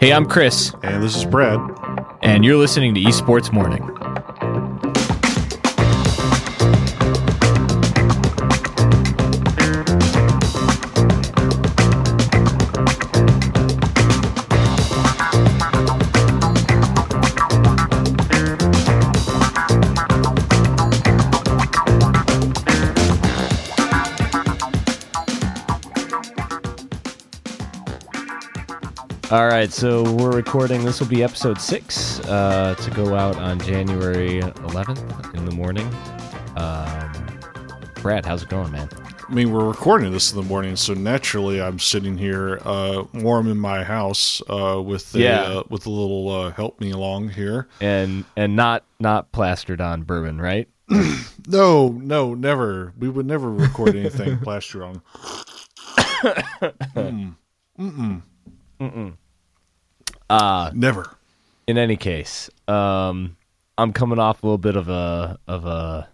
Hey, I'm Chris, And this is Brad. and you're listening to Esports Morning. Right, so we're recording. This will be episode six uh, to go out on January 11th in the morning. Um, Brad, how's it going, man? I mean, we're recording this in the morning, so naturally, I'm sitting here uh, warm in my house uh, with a, Yeah. uh, with a little uh, help me along here. And and not not plastered on bourbon, right? No, no, never. We would never record anything plastered on. Uh, Never. in any case, um, I'm coming off a little bit of a of a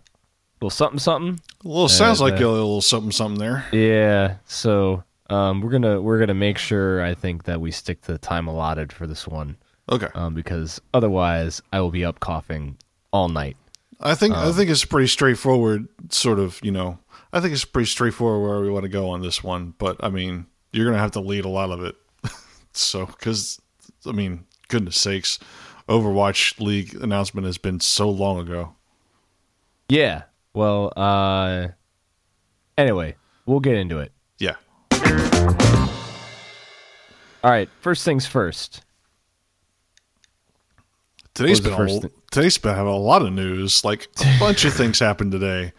little something something. Well, it sounds Uh, like a little something, something there. Yeah, so um, we're gonna we're gonna make sure I think that we stick to the time allotted for this one, Okay, um, because otherwise I will be up coughing all night. I think um, I think it's pretty straightforward. Sort of, you know. I think it's pretty straightforward where we want to go on this one. But I mean, you're gonna have to lead a lot of it. so, because I mean, goodness sakes, Overwatch League announcement has been so long ago. Yeah. Well, uh anyway, we'll get into it. Yeah. All right, first things first. Today's been a, thing? today's been have a lot of news. Like a bunch of things happened today.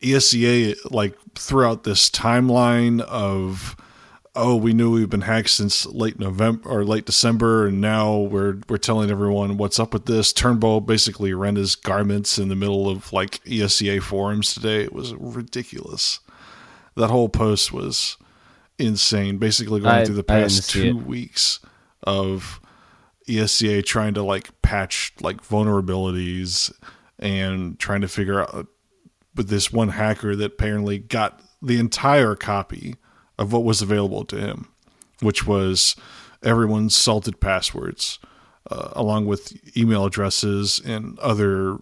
ESEA like throughout this timeline of oh we knew we've been hacked since late November or late December and now we're we're telling everyone what's up with this. Turnbull basically rent his garments in the middle of like ESEA forums today. It was ridiculous. That whole post was insane. Basically going I- through the past two it. weeks of ESEA trying to like patch like vulnerabilities and trying to figure out uh, with this one hacker that apparently got the entire copy of what was available to him, which was everyone's salted passwords, uh, along with email addresses and other.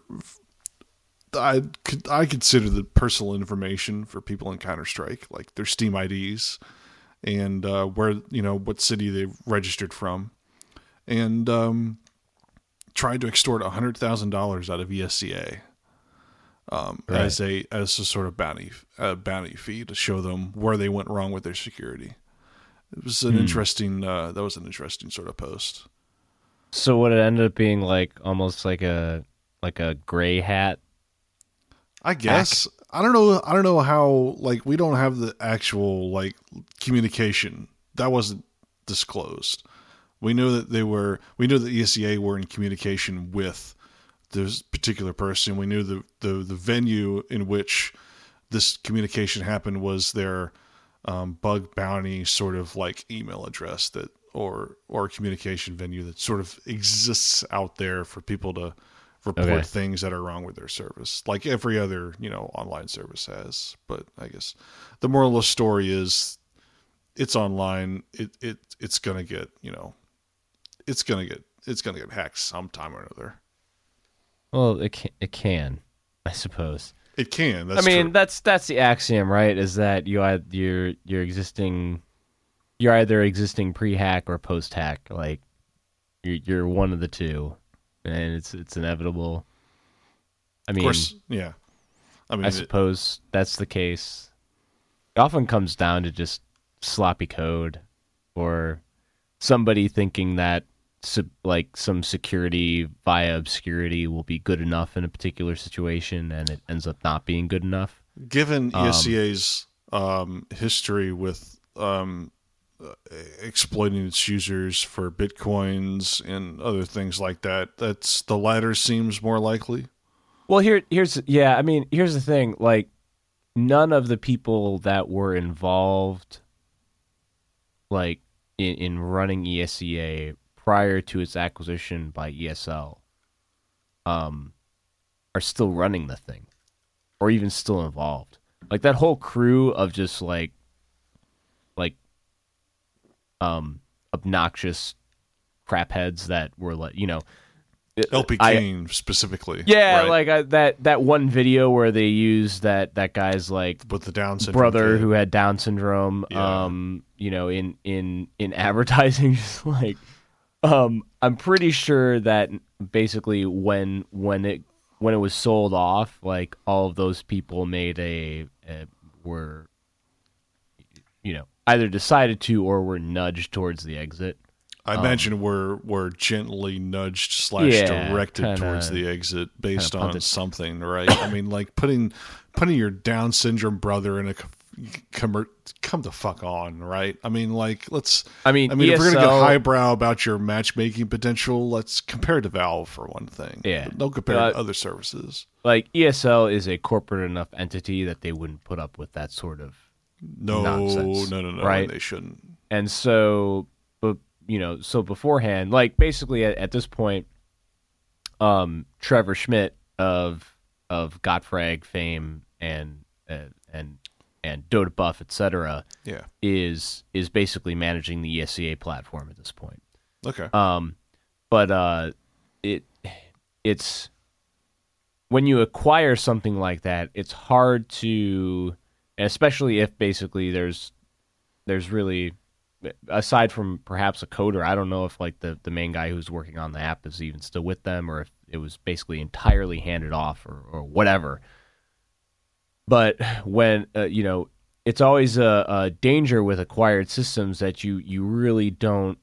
I could I consider the personal information for people in Counter Strike, like their Steam IDs and uh, where you know what city they registered from, and um, tried to extort hundred thousand dollars out of ESEA um, Right. as a as a sort of bounty uh, bounty fee to show them where they went wrong with their security. It was an interesting. Uh, that was an interesting sort of post. So what it ended up being like almost like a like a gray hat. I guess I don't know. I don't know how. Like we don't have the actual like communication that wasn't disclosed. We knew that they were. We knew that ESEA were in communication with this particular person. We knew the the the venue in which this communication happened was their um, bug bounty sort of like email address that or or communication venue that sort of exists out there for people to report Okay. things that are wrong with their service like every other you know online service has but i guess the moral of the story is it's online it, it it's gonna get you know it's gonna get it's gonna get hacked sometime or another Well, it can, it can, I suppose. it can that's I mean, true. that's that's the axiom, right? Is that you either you're you're existing, you're either existing pre-hack or post-hack. Like you're you're one of the two, and it's it's inevitable. I of mean, course yeah i mean I it- suppose that's the case. It often comes down to just sloppy code, or somebody thinking that sub, like some security via obscurity will be good enough in a particular situation, and it ends up not being good enough. given Um, ESEA's um, history with um, exploiting its users for bitcoins and other things like that, that's the latter seems more likely. Well, here, here's yeah. I mean, here's the thing. Like, none of the people that were involved, like in, in running ESCA prior to its acquisition by ESL, um, are still running the thing, or even still involved. Like that whole crew of just like, like, um, obnoxious crap heads that were like you know lpkane specifically. yeah right? like I, that that one video where they used that that guy's like with the Down syndrome brother kid. who had Down syndrome. Yeah. Um, you know, in in in advertising, just like, um, I'm pretty sure that basically when when it when it was sold off, like all of those people made a, a were, you know, either decided to or were nudged towards the exit. I imagine we're we're gently nudged slash Yeah, directed kinda- towards the exit based on punted. something, right? I mean, like putting putting your Down syndrome brother in a come come the fuck on, right? I mean, like let's. I mean, I mean, if we're gonna get highbrow about your matchmaking potential, let's compare to Valve for one thing. Yeah. don't compare Uh, to other services. like ESL is a corporate enough entity that they wouldn't put up with that sort of No, nonsense, no, no, no, right? they shouldn't. and so but you know so beforehand like basically at, at this point um trevor schmidt of of gotfrag fame and uh, and and dota buff etc Yeah. is is basically managing the ESEA platform at this point Okay. um but uh it it's when you acquire something like that it's hard to especially if basically there's there's really aside from perhaps a coder i don't know if like the the main guy who's working on the app is even still with them or if it was basically entirely handed off or, or whatever but when uh, you know it's always a, a danger with acquired systems that you you really don't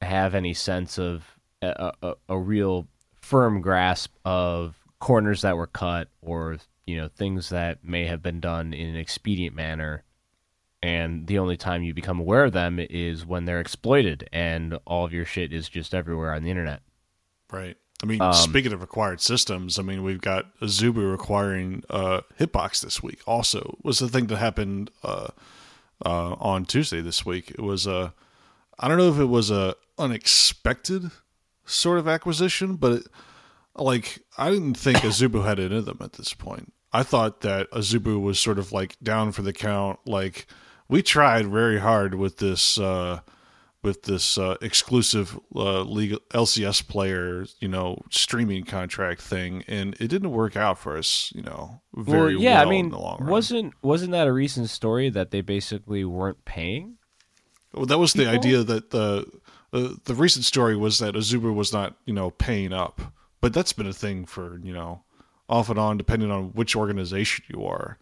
have any sense of a, a, a real firm grasp of corners that were cut or you know things that may have been done in an expedient manner and the only time you become aware of them is when they're exploited and all of your shit is just everywhere on the internet Right. I mean, Um, speaking of acquired systems, I mean, we've got Azubu acquiring uh, Hitbox this week. Also, was the thing that happened uh, uh, on Tuesday this week. It was a, I don't know if it was a unexpected sort of acquisition, but it, like I didn't think Azubu had it in them at this point. I thought that Azubu was sort of like down for the count. Like we tried very hard with this. Uh, with this uh, exclusive uh, legal LCS player, you know, streaming contract thing, and it didn't work out for us, you know, very well, yeah well i mean in the long run. wasn't wasn't that a recent story that they basically weren't paying Well, that was the idea that the uh, the recent story was that Azubu was not, you know, paying up, but that's been a thing for you know, off and on, depending on which organization you are.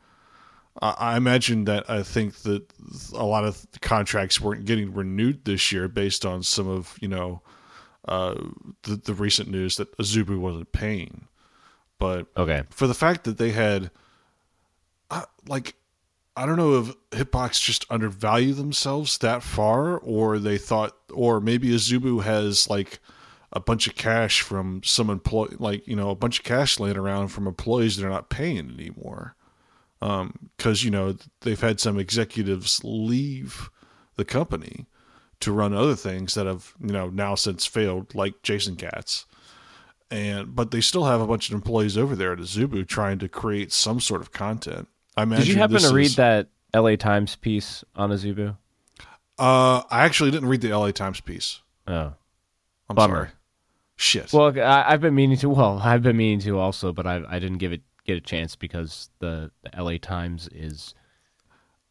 I I imagine that I think that a lot of contracts weren't getting renewed this year based on some of you know uh, the the recent news that Azubu wasn't paying. But okay for the fact that they had, uh, like, I don't know if Hitbox just undervalue themselves that far, or they thought, or maybe Azubu has like a bunch of cash from some employee, like you know, a bunch of cash laying around from employees they're not paying anymore, because you know they've had some executives leave the company to run other things that have you know now since failed, like Jason Katz and but they still have a bunch of employees over there at Azubu trying to create some sort of content. I imagine. did you happen to read is- that la times piece on azubu Uh, I actually didn't read the LA Times piece. oh I'm Bummer. sorry. Shit. Well, I, I've been meaning to. Well, I've been meaning to also, but I, I didn't give it get a chance because the, the L.A. Times is,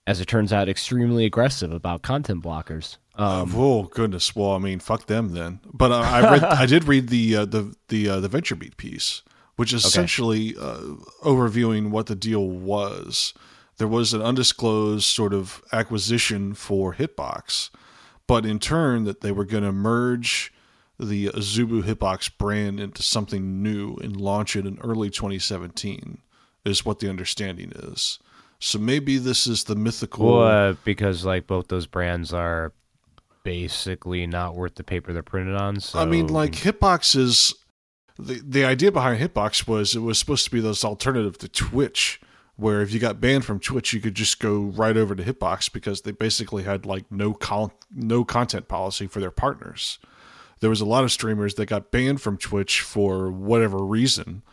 as it turns out, extremely aggressive about content blockers. Um, oh goodness. Well, I mean, fuck them then. But uh, I read. I did read the uh, the the uh, the VentureBeat piece, which is essentially uh, overviewing what the deal was. There was an undisclosed sort of acquisition for Hitbox, but in turn that they were going to merge the Azubu Hitbox brand into something new and launch it in early 2017 is what the understanding is. So maybe this is the mythical well, uh, because like both those brands are basically not worth the paper they're printed on. So I mean, like Hitbox is the the idea behind Hitbox was it was supposed to be this alternative to Twitch, where if you got banned from Twitch, you could just go right over to Hitbox because they basically had like no con- no content policy for their partners. There was a lot of streamers that got banned from Twitch for whatever reason.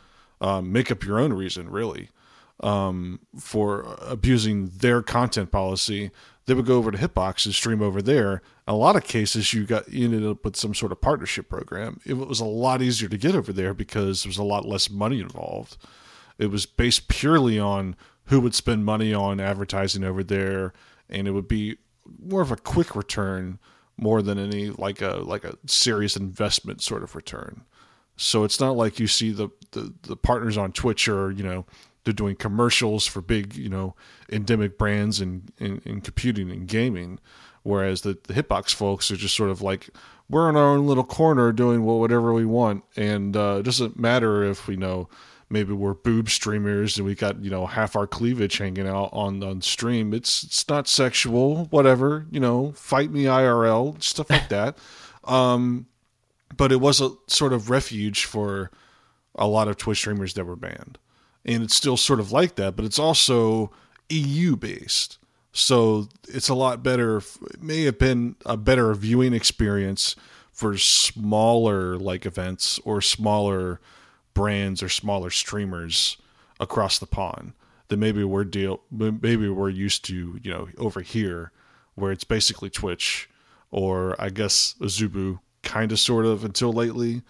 Um, make up your own reason, really, um, for abusing their content policy they would go over to Hitbox and stream over there. In a lot of cases, you got you ended up with some sort of partnership program. It was a lot easier to get over there because there was a lot less money involved. It was based purely on who would spend money on advertising over there, and it would be more of a quick return more than any like a like a serious investment sort of return. So it's not like you see the, the, the partners on Twitch are, you know, they're doing commercials for big, you know, endemic brands in, in, in computing and gaming. Whereas the, the Hitbox folks are just sort of like, we're in our own little corner doing whatever we want. And uh, it doesn't matter if we know maybe we're boob streamers and we got, you know, half our cleavage hanging out on, on stream. It's, it's not sexual, whatever, you know, fight me IRL, stuff like that. Um, but it was a sort of refuge for a lot of Twitch streamers that were banned. And it's still sort of like that, but it's also EU based. So it's a lot better. It may have been a better viewing experience for smaller like events or smaller brands or smaller streamers across the pond than maybe we're deal maybe we're used to you know over here where it's basically Twitch or I guess Azubu kind of sort of until lately,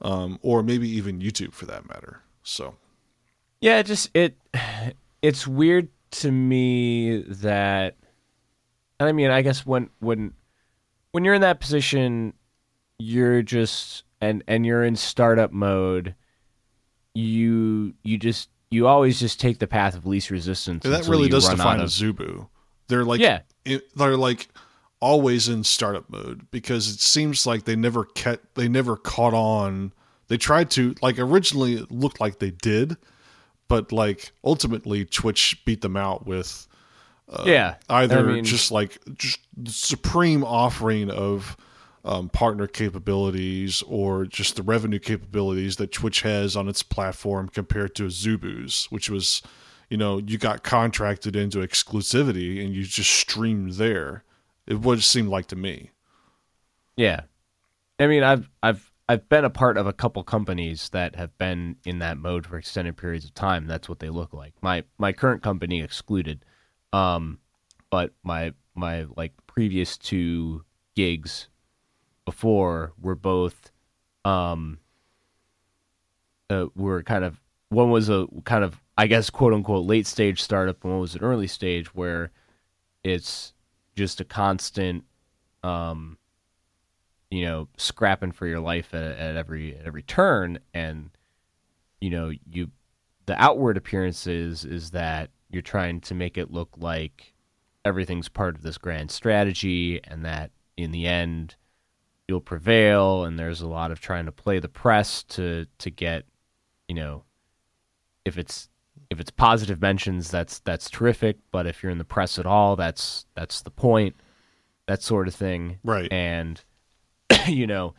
um, or maybe even YouTube for that matter. So, yeah, it just it it's weird to me that, and I mean, I guess when when when you're in that position, you're just and and you're in startup mode. You you just you always just take the path of least resistance. that really does define Azubu. They're like yeah, it, they're like always in startup mode because it seems like they never kept they never caught on. They tried to like originally it looked like they did, but like ultimately Twitch beat them out with uh, yeah either I mean, just like just supreme offering of um, partner capabilities or just the revenue capabilities that Twitch has on its platform compared to Zubu's, which was, you know, you got contracted into exclusivity and you just streamed there. It would seem like to me. Yeah, I mean, I've I've I've been a part of a couple companies that have been in that mode for extended periods of time. That's what they look like. My my current company excluded, um, but my my like previous two gigs before were both, um, uh, were kind of one was a kind of I guess quote unquote late stage startup, and one was an early stage where it's just a constant, um, you know, scrapping for your life at, at every at every turn, and you know, you the outward appearances is that you're trying to make it look like everything's part of this grand strategy, and that in the end you'll prevail. And there's a lot of trying to play the press to to get, you know, if it's if it's positive mentions, that's that's terrific. But if you're in the press at all, that's that's the point. That sort of thing, right? And you know,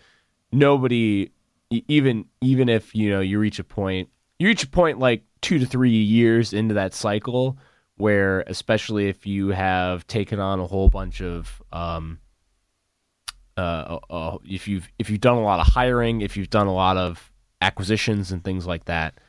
nobody, even even if you know you reach a point, you reach a point like two to three years into that cycle, where especially if you have taken on a whole bunch of um, uh, uh, if you've if you've done a lot of hiring, if you've done a lot of acquisitions and things like that,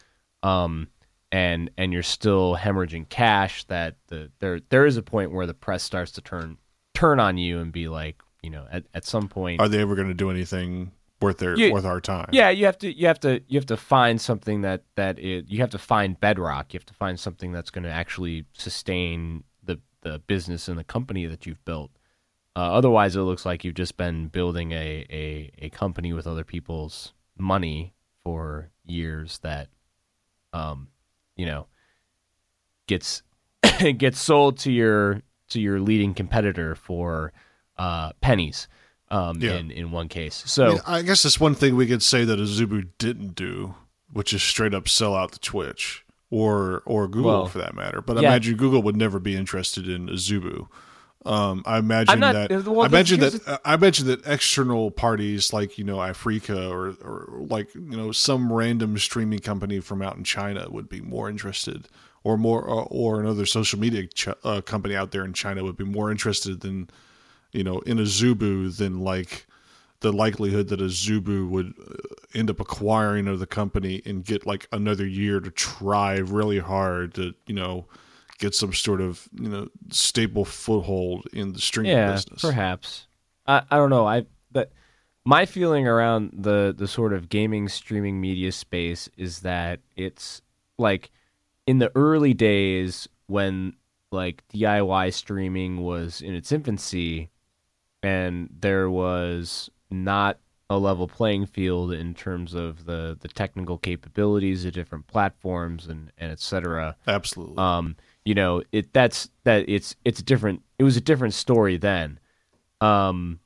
um, and and you're still hemorrhaging cash that the there there is a point where the press starts to turn turn on you and be like you know at, at some point are they ever going to do anything worth their you, worth our time? yeah you have to you have to you have to find something that that is, you have to find bedrock. You have to find something that's going to actually sustain the the business and the company that you've built uh, otherwise it looks like you've just been building a, a a company with other people's money for years that um you know gets gets sold to your to your leading competitor for uh, pennies. Um, yeah. in in one case, so I, mean, I guess that's one thing we could say that Azubu didn't do, which is straight up sell out to Twitch or or Google well, for that matter. But yeah. I imagine Google would never be interested in Azubu. Um, I imagine not, that uh, well, I imagine that uh, I imagine that external parties like you know Afreeca or or like you know some random streaming company from out in China would be more interested, or more uh, or another social media ch- uh, company out there in China would be more interested than you know in Azubu than like the likelihood that Azubu would end up acquiring of the company and get like another year to try really hard to you know get some sort of you know stable foothold in the streaming yeah, business. perhaps. I I don't know. I but my feeling around the the sort of gaming streaming media space is that it's like in the early days when like DIY streaming was in its infancy and there was not a level playing field in terms of the the technical capabilities of different platforms and and et cetera. Absolutely. Um, you know, it that's that it's it's a different it was a different story then. Um,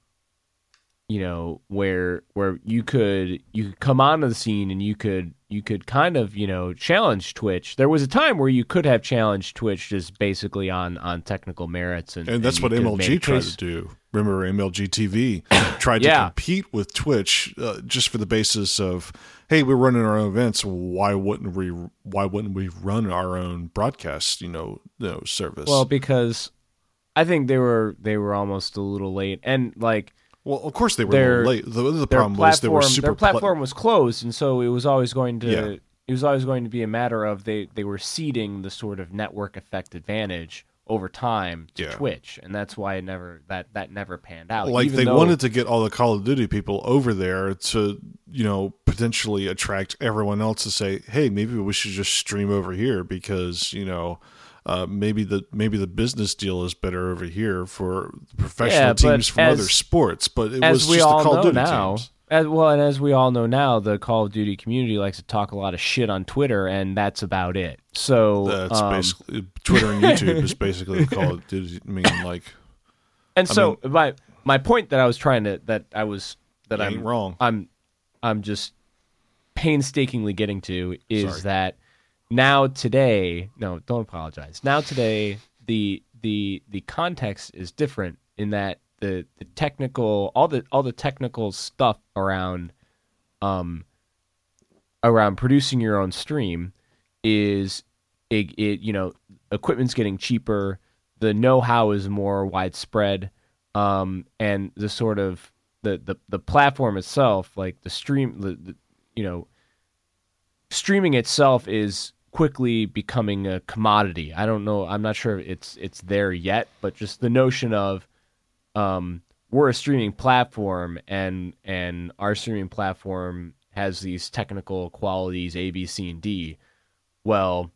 you know, where where you could you could come onto the scene and you could you could kind of, you know, challenge Twitch. There was a time where you could have challenged Twitch just basically on on technical merits and and that's and what you could have made MLG a tried to do. Remember, MLG TV tried to compete with Twitch uh, just for the basis of, hey, we're running our own events. Why wouldn't we? Why wouldn't we run our own broadcast? You know, you know, service. Well, because I think they were they were almost a little late and like Well, of course they were their- late. The, the problem was they were super their pla- platform was closed and so it was always going to Yeah. it was always going to be a matter of they they were ceding the sort of network effect advantage over time to Yeah. Twitch and that's why it never that that never panned out like Even they though- wanted to get all the Call of Duty people over there to you know potentially attract everyone else to say, hey, maybe we should just stream over here because you know. Uh, maybe the maybe the business deal is better over here for professional Yeah, teams from as- other sports, but it was just the Call of Duty now teams. As well and as we all know now the Call of Duty community likes to talk a lot of shit on Twitter and that's about it so That's um, basically Twitter and YouTube is basically the Call of Duty. I mean, like, and so my my point that I was trying to that I was that I'm wrong. I'm I'm just painstakingly getting to is Sorry. that now today no don't apologize now today the the the context is different in that the the technical all the all the technical stuff around um around producing your own stream is it, it you know equipment's getting cheaper the know-how is more widespread um and the sort of the the, the platform itself like the stream the, the you know streaming itself is quickly becoming a commodity. I don't know i'm not sure it's it's there yet but just the notion of um we're a streaming platform and and our streaming platform has these technical qualities a b c and d. Well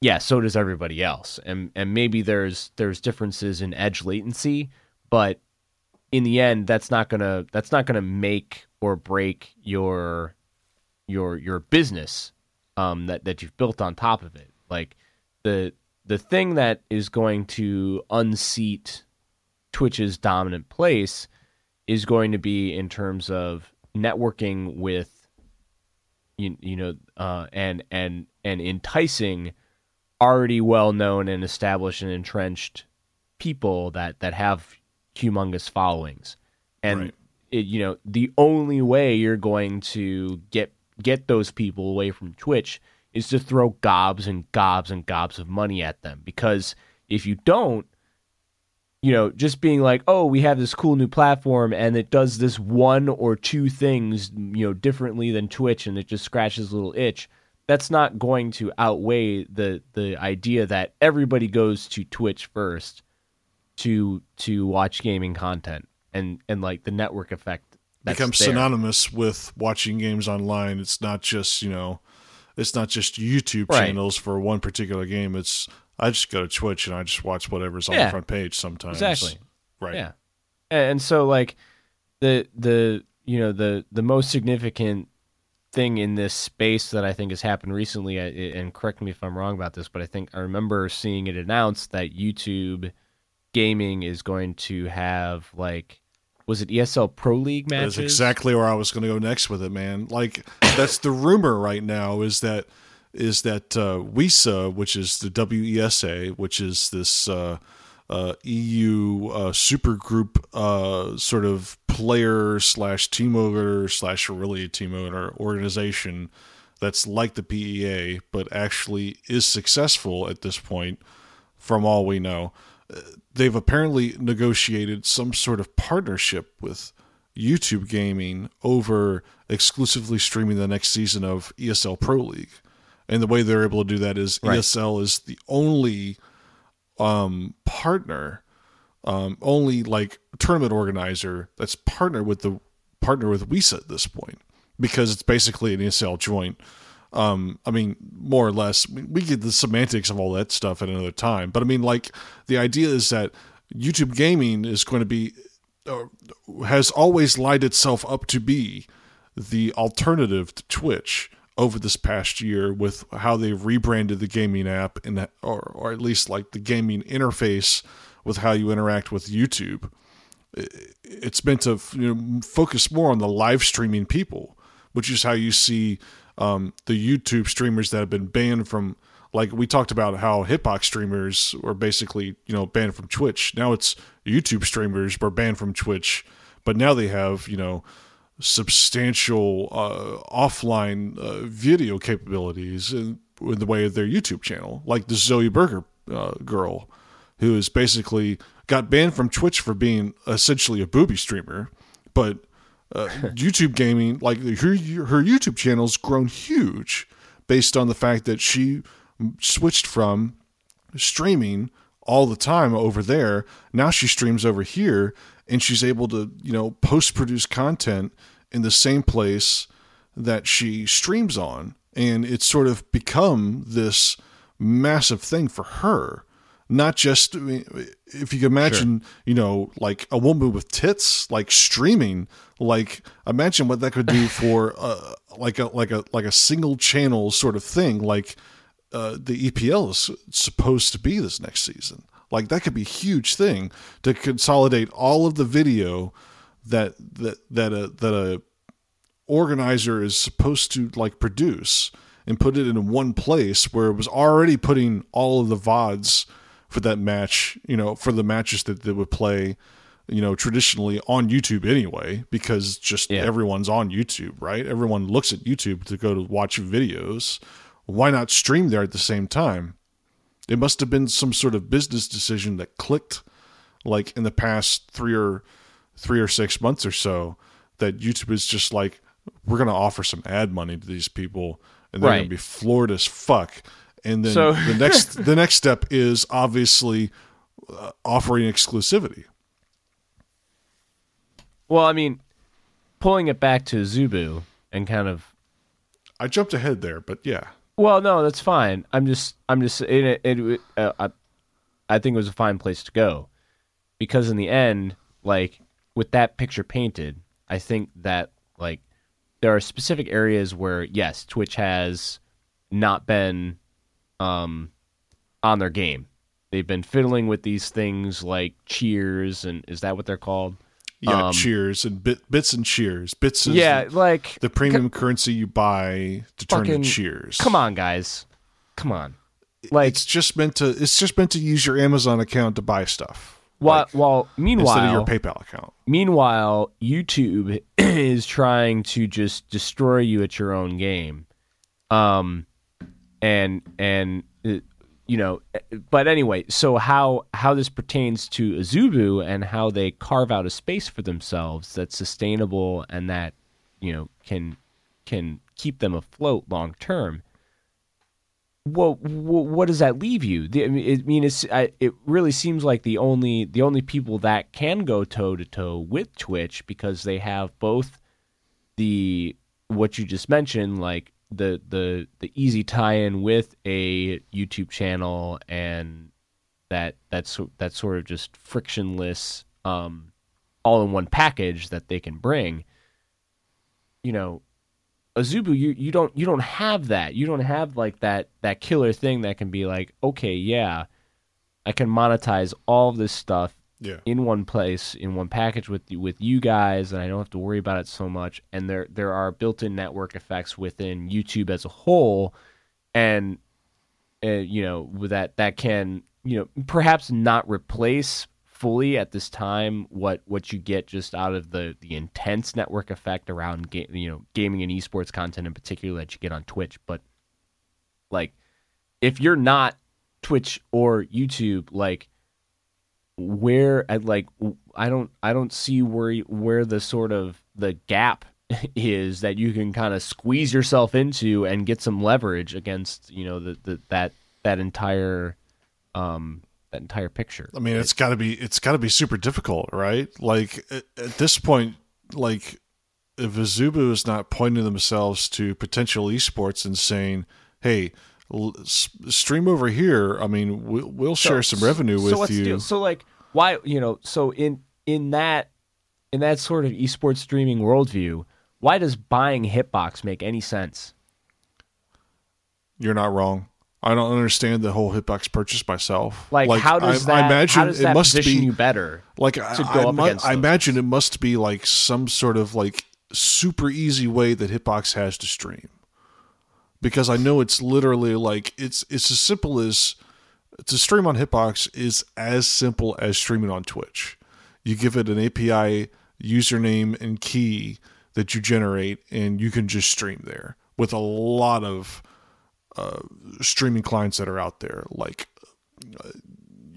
yeah so does everybody else. And and maybe there's there's differences in edge latency but in the end that's not gonna that's not gonna make or break your your your business um that that you've built on top of it. Like the the thing that is going to unseat Twitch's dominant place is going to be in terms of networking with you, you know uh, and and and enticing already well known and established and entrenched people that that have humongous followings and Right. it, you know the only way you're going to get get those people away from Twitch is to throw gobs and gobs and gobs of money at them because if you don't you know, just being like, oh, we have this cool new platform and it does this one or two things, you know, differently than Twitch and it just scratches a little itch. That's not going to outweigh the the idea that everybody goes to Twitch first to to watch gaming content and and like the network effect becomes there. synonymous with watching games online. It's not just you know, it's not just YouTube Right. channels for one particular game. It's I just go to Twitch and I just watch whatever's on Yeah. the front page sometimes. Exactly. Right. Yeah. And so like the the you know the the most significant thing in this space that I think has happened recently and correct me if I'm wrong about this but I think I remember seeing it announced that YouTube gaming is going to have like was it ESL Pro League matches? That's exactly where I was going to go next with it, man. Like that's the rumor right now is that is that uh, WESA, which is the WESA, which is this uh, uh, EU uh, super group uh, sort of player slash team owner slash really team owner organization that's like the PEA, but actually is successful at this point, from all we know. They've apparently negotiated some sort of partnership with YouTube Gaming over exclusively streaming the next season of ESL Pro League. And the way they're able to do that is Right. ESL is the only um, partner, um, only like tournament organizer that's partner with the partner with WESA at this point because it's basically an ESL joint. Um, I mean, more or less, we get the semantics of all that stuff at another time. But I mean, like the idea is that YouTube gaming is going to be uh, has always lined itself up to be the alternative to Twitch over this past year with how they've rebranded the gaming app and or or at least like the gaming interface with how you interact with YouTube. It's meant to you know focus more on the live streaming people, which is how you see um, the YouTube streamers that have been banned from like we talked about how Hitbox streamers were basically you know banned from Twitch. Now it's YouTube streamers were banned from Twitch, but now they have you know substantial uh, offline uh, video capabilities in, in the way of their YouTube channel, like the Zoie Burgher uh, girl, who is basically got banned from Twitch for being essentially a booby streamer, but uh, YouTube gaming, like her her YouTube channel's grown huge based on the fact that she switched from streaming all the time over there. Now she streams over here and she's able to, you know, post produce content in the same place that she streams on. And it's sort of become this massive thing for her. Not just, I mean, if you can imagine, you know, like a woman with tits, like streaming, like imagine what that could do for, uh, like a like a like a single channel sort of thing, like uh, the EPL is supposed to be this next season. Like that could be a huge thing to consolidate all of the video that that that a that a organizer is supposed to like produce and put it in one place where it was already putting all of the vods for that match, you know, for the matches that they would play, you know, traditionally on YouTube anyway, because just Yeah. everyone's on YouTube, right? Everyone looks at YouTube to go to watch videos. Why not stream there at the same time? It must have been some sort of business decision that clicked like in the past three or three or six months or so that YouTube is just like, we're gonna offer some ad money to these people and they're Right. gonna be floored as fuck. And then So- the next the next step is obviously uh, offering exclusivity. Well, I mean, pulling it back to Zubu and kind of I jumped ahead there, but yeah, Well, no, that's fine. I'm just, I'm just, it, it, it uh, I, I think it was a fine place to go because in the end, like with that picture painted, I think that like there are specific areas where yes, Twitch has not been um on their game. They've been fiddling with these things like cheers and is that what they're called? Yeah. Um, cheers and bit, bits and cheers. Bits is yeah, the, like the premium currency you buy to turn Fucking- to cheers. come on, guys, come on. Like it's just meant to. It's just meant to use your Amazon account to buy stuff. while, like, while meanwhile, instead of your PayPal account. Meanwhile, YouTube is trying to just destroy you at your own game. Um and and you know, but anyway, so how how this pertains to Azubu and how they carve out a space for themselves that's sustainable and that, you know, can can keep them afloat long term. Well, wh- what does that leave you? The- I mean, it's I, it really seems like the only the only people that can go toe to toe with Twitch because they have both the what you just mentioned, like the the the easy tie-in with a YouTube channel and that that's that sort of just frictionless, um, all in one package that they can bring. You know, Azubu, you you don't you don't have that. You don't have like that that killer thing that can be like, okay, yeah, I can monetize all this stuff Yeah. in one place in one package with with you guys, and I don't have to worry about it so much. And there there are built-in network effects within YouTube as a whole, and uh, you know that that can you know perhaps not replace fully at this time what what you get just out of the the intense network effect around ga- you know gaming and esports content in particular that you get on Twitch, but like if you're not Twitch or YouTube, like where I like I don't I don't see where where the sort of the gap is that you can kind of squeeze yourself into and get some leverage against you know the, the that that entire um that entire picture. I mean, it's got to be it's got to be super difficult, right? Like at, at this point, like if Azubu is not pointing themselves to potential esports and saying, "Hey, stream over here," I mean, we'll, we'll share some revenue with so what's the you. So like why you know so in in that in that sort of esports streaming worldview, why does buying Hitbox make any sense? You're not wrong. I don't understand the whole hitbox purchase myself. Like, how does I, that I imagine does it must be you better? like I, I, up mu- against I imagine it must be like some sort of like super easy way that Hitbox has to stream. Because I know it's literally like it's it's as simple as to stream on Hitbox is as simple as streaming on Twitch. You give it an API username and key that you generate and you can just stream there with a lot of uh, streaming clients that are out there like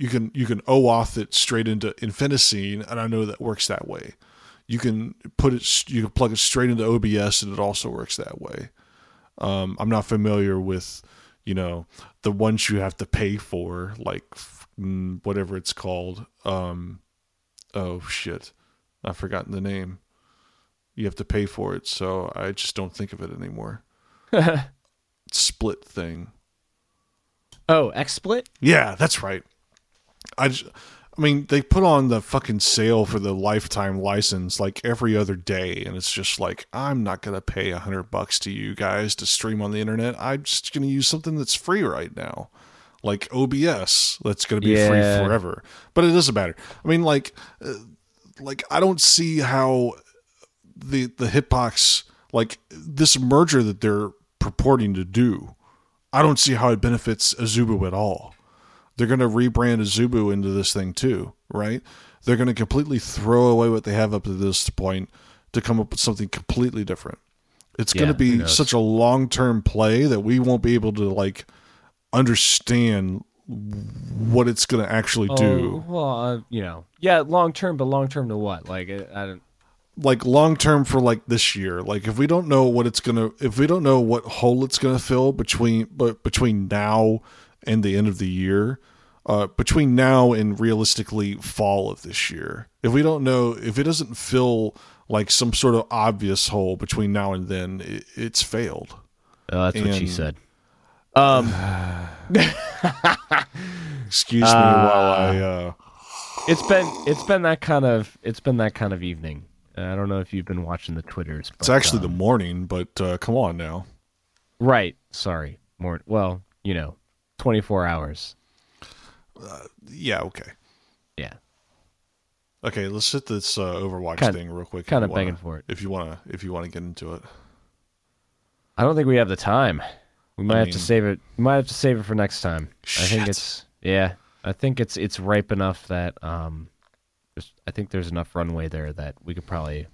you can you can OAuth it straight into Infiniscene, and I know that works that way. You can put it, you can plug it straight into OBS, and it also works that way. Um, I'm not familiar with, you know, the ones you have to pay for, like mm, whatever it's called. Um, oh shit, I've forgotten the name. You have to pay for it, so I just don't think of it anymore. Split thing. Oh, XSplit? Yeah, that's right. I, j- I mean, they put on the fucking sale for the lifetime license like every other day, and it's just like I'm not gonna pay a hundred bucks to you guys to stream on the internet. I'm just gonna use something that's free right now, like OBS. That's gonna be Yeah. free forever. But it doesn't matter. I mean, like, uh, like I don't see how the the hitbox like this merger that they're purporting to do. I don't see how it benefits Azubu at all. They're going to rebrand Azubu into this thing too, right? They're going to completely throw away what they have up to this point to come up with something completely different. It's going to be such a long-term play that we won't be able to like understand what it's going to actually do. Oh, well, uh, you know, yeah, long term, but long term to what? Like, I, I don't. like long term for like this year like if we don't know what it's gonna if we don't know what hole it's gonna fill between but between now and the end of the year uh between now and realistically fall of this year if we don't know if it doesn't fill like some sort of obvious hole between now and then it, it's failed Oh, that's what she said. Um, excuse me while i uh it's been it's been that kind of it's been that kind of evening. Uh, I don't know if you've been watching the twitters. But, it's actually um, the morning but uh come on now right. Sorry, more. Well, you know, twenty four hours. Yeah okay Yeah, okay let's hit this uh overwatch Kind- thing real quick if kinda you wanna- begging for it. if you want to if you want to get into it I don't think we have the time. We might I have mean- to save it. We might have to save it for next time. I think it's yeah. I think it's it's ripe enough that um, I think there's enough runway there that we could probably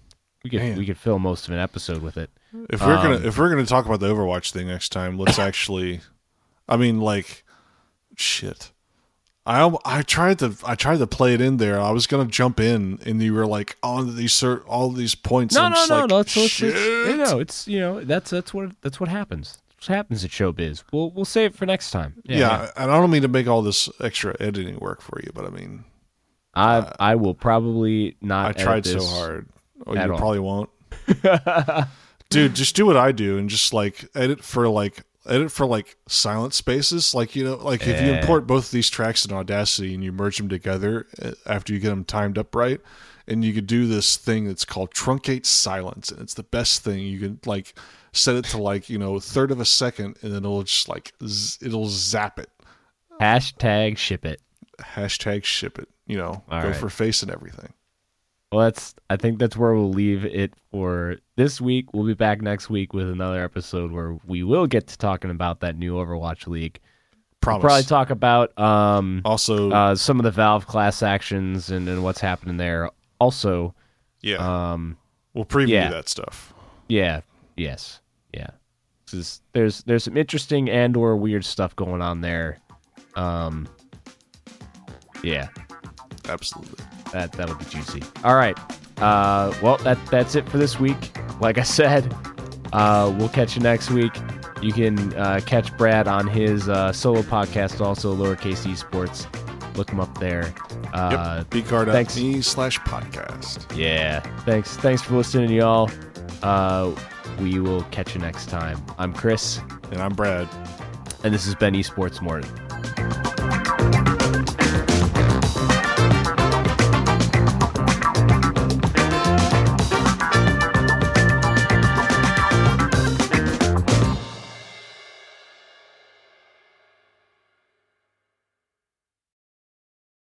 we could Man. we could fill most of an episode with it. If we're Um, gonna if we're gonna talk about the Overwatch thing next time, let's actually. I mean, like, shit. I I tried to I tried to play it in there. I was gonna jump in, and you were like on these cer- all these points. No, and I'm no, just no, like, no. It's, it's, shit. it's, you know, it's you know that's that's what that's what happens. That's what happens at showbiz. We'll we'll save it for next time. yeah, and I don't mean to make all this extra editing work for you, but I mean, I uh, I will probably not. I edit tried so hard. Oh, you all. probably won't. Dude, just do what I do and just like edit for like edit for like silent spaces. Like you know, like if you import both these tracks in Audacity and you merge them together uh, after you get them timed up right, and you could do this thing that's called truncate silence, and it's the best thing. You can like set it to like you know a third of a second, and then it'll just like z- it'll zap it. Hashtag ship it. Hashtag ship it. You know, All go right. for face and everything. Well, that's. I think that's where we'll leave it for this week. We'll be back next week with another episode where we will get to talking about that new Overwatch League. Promise. We'll probably talk about um, also, uh, some of the Valve class actions and, and what's happening there. Also, yeah, um, we'll preview yeah. that stuff. yeah, yes, yeah. 'Cause there's there's some interesting and or weird stuff going on there. Um, yeah, Absolutely. That that'll be juicy. All right. Uh, well, that that's it for this week. like I said, uh, we'll catch you next week. You can uh, catch Brad on his uh, solo podcast, also lowercase esports. Look him up there. Uh, Yep. thanks. Bcard.me slash podcast. Yeah. Thanks. Thanks for listening, y'all. Uh, we will catch you next time. I'm Chris, And I'm Brad. and this has been Esports Morning.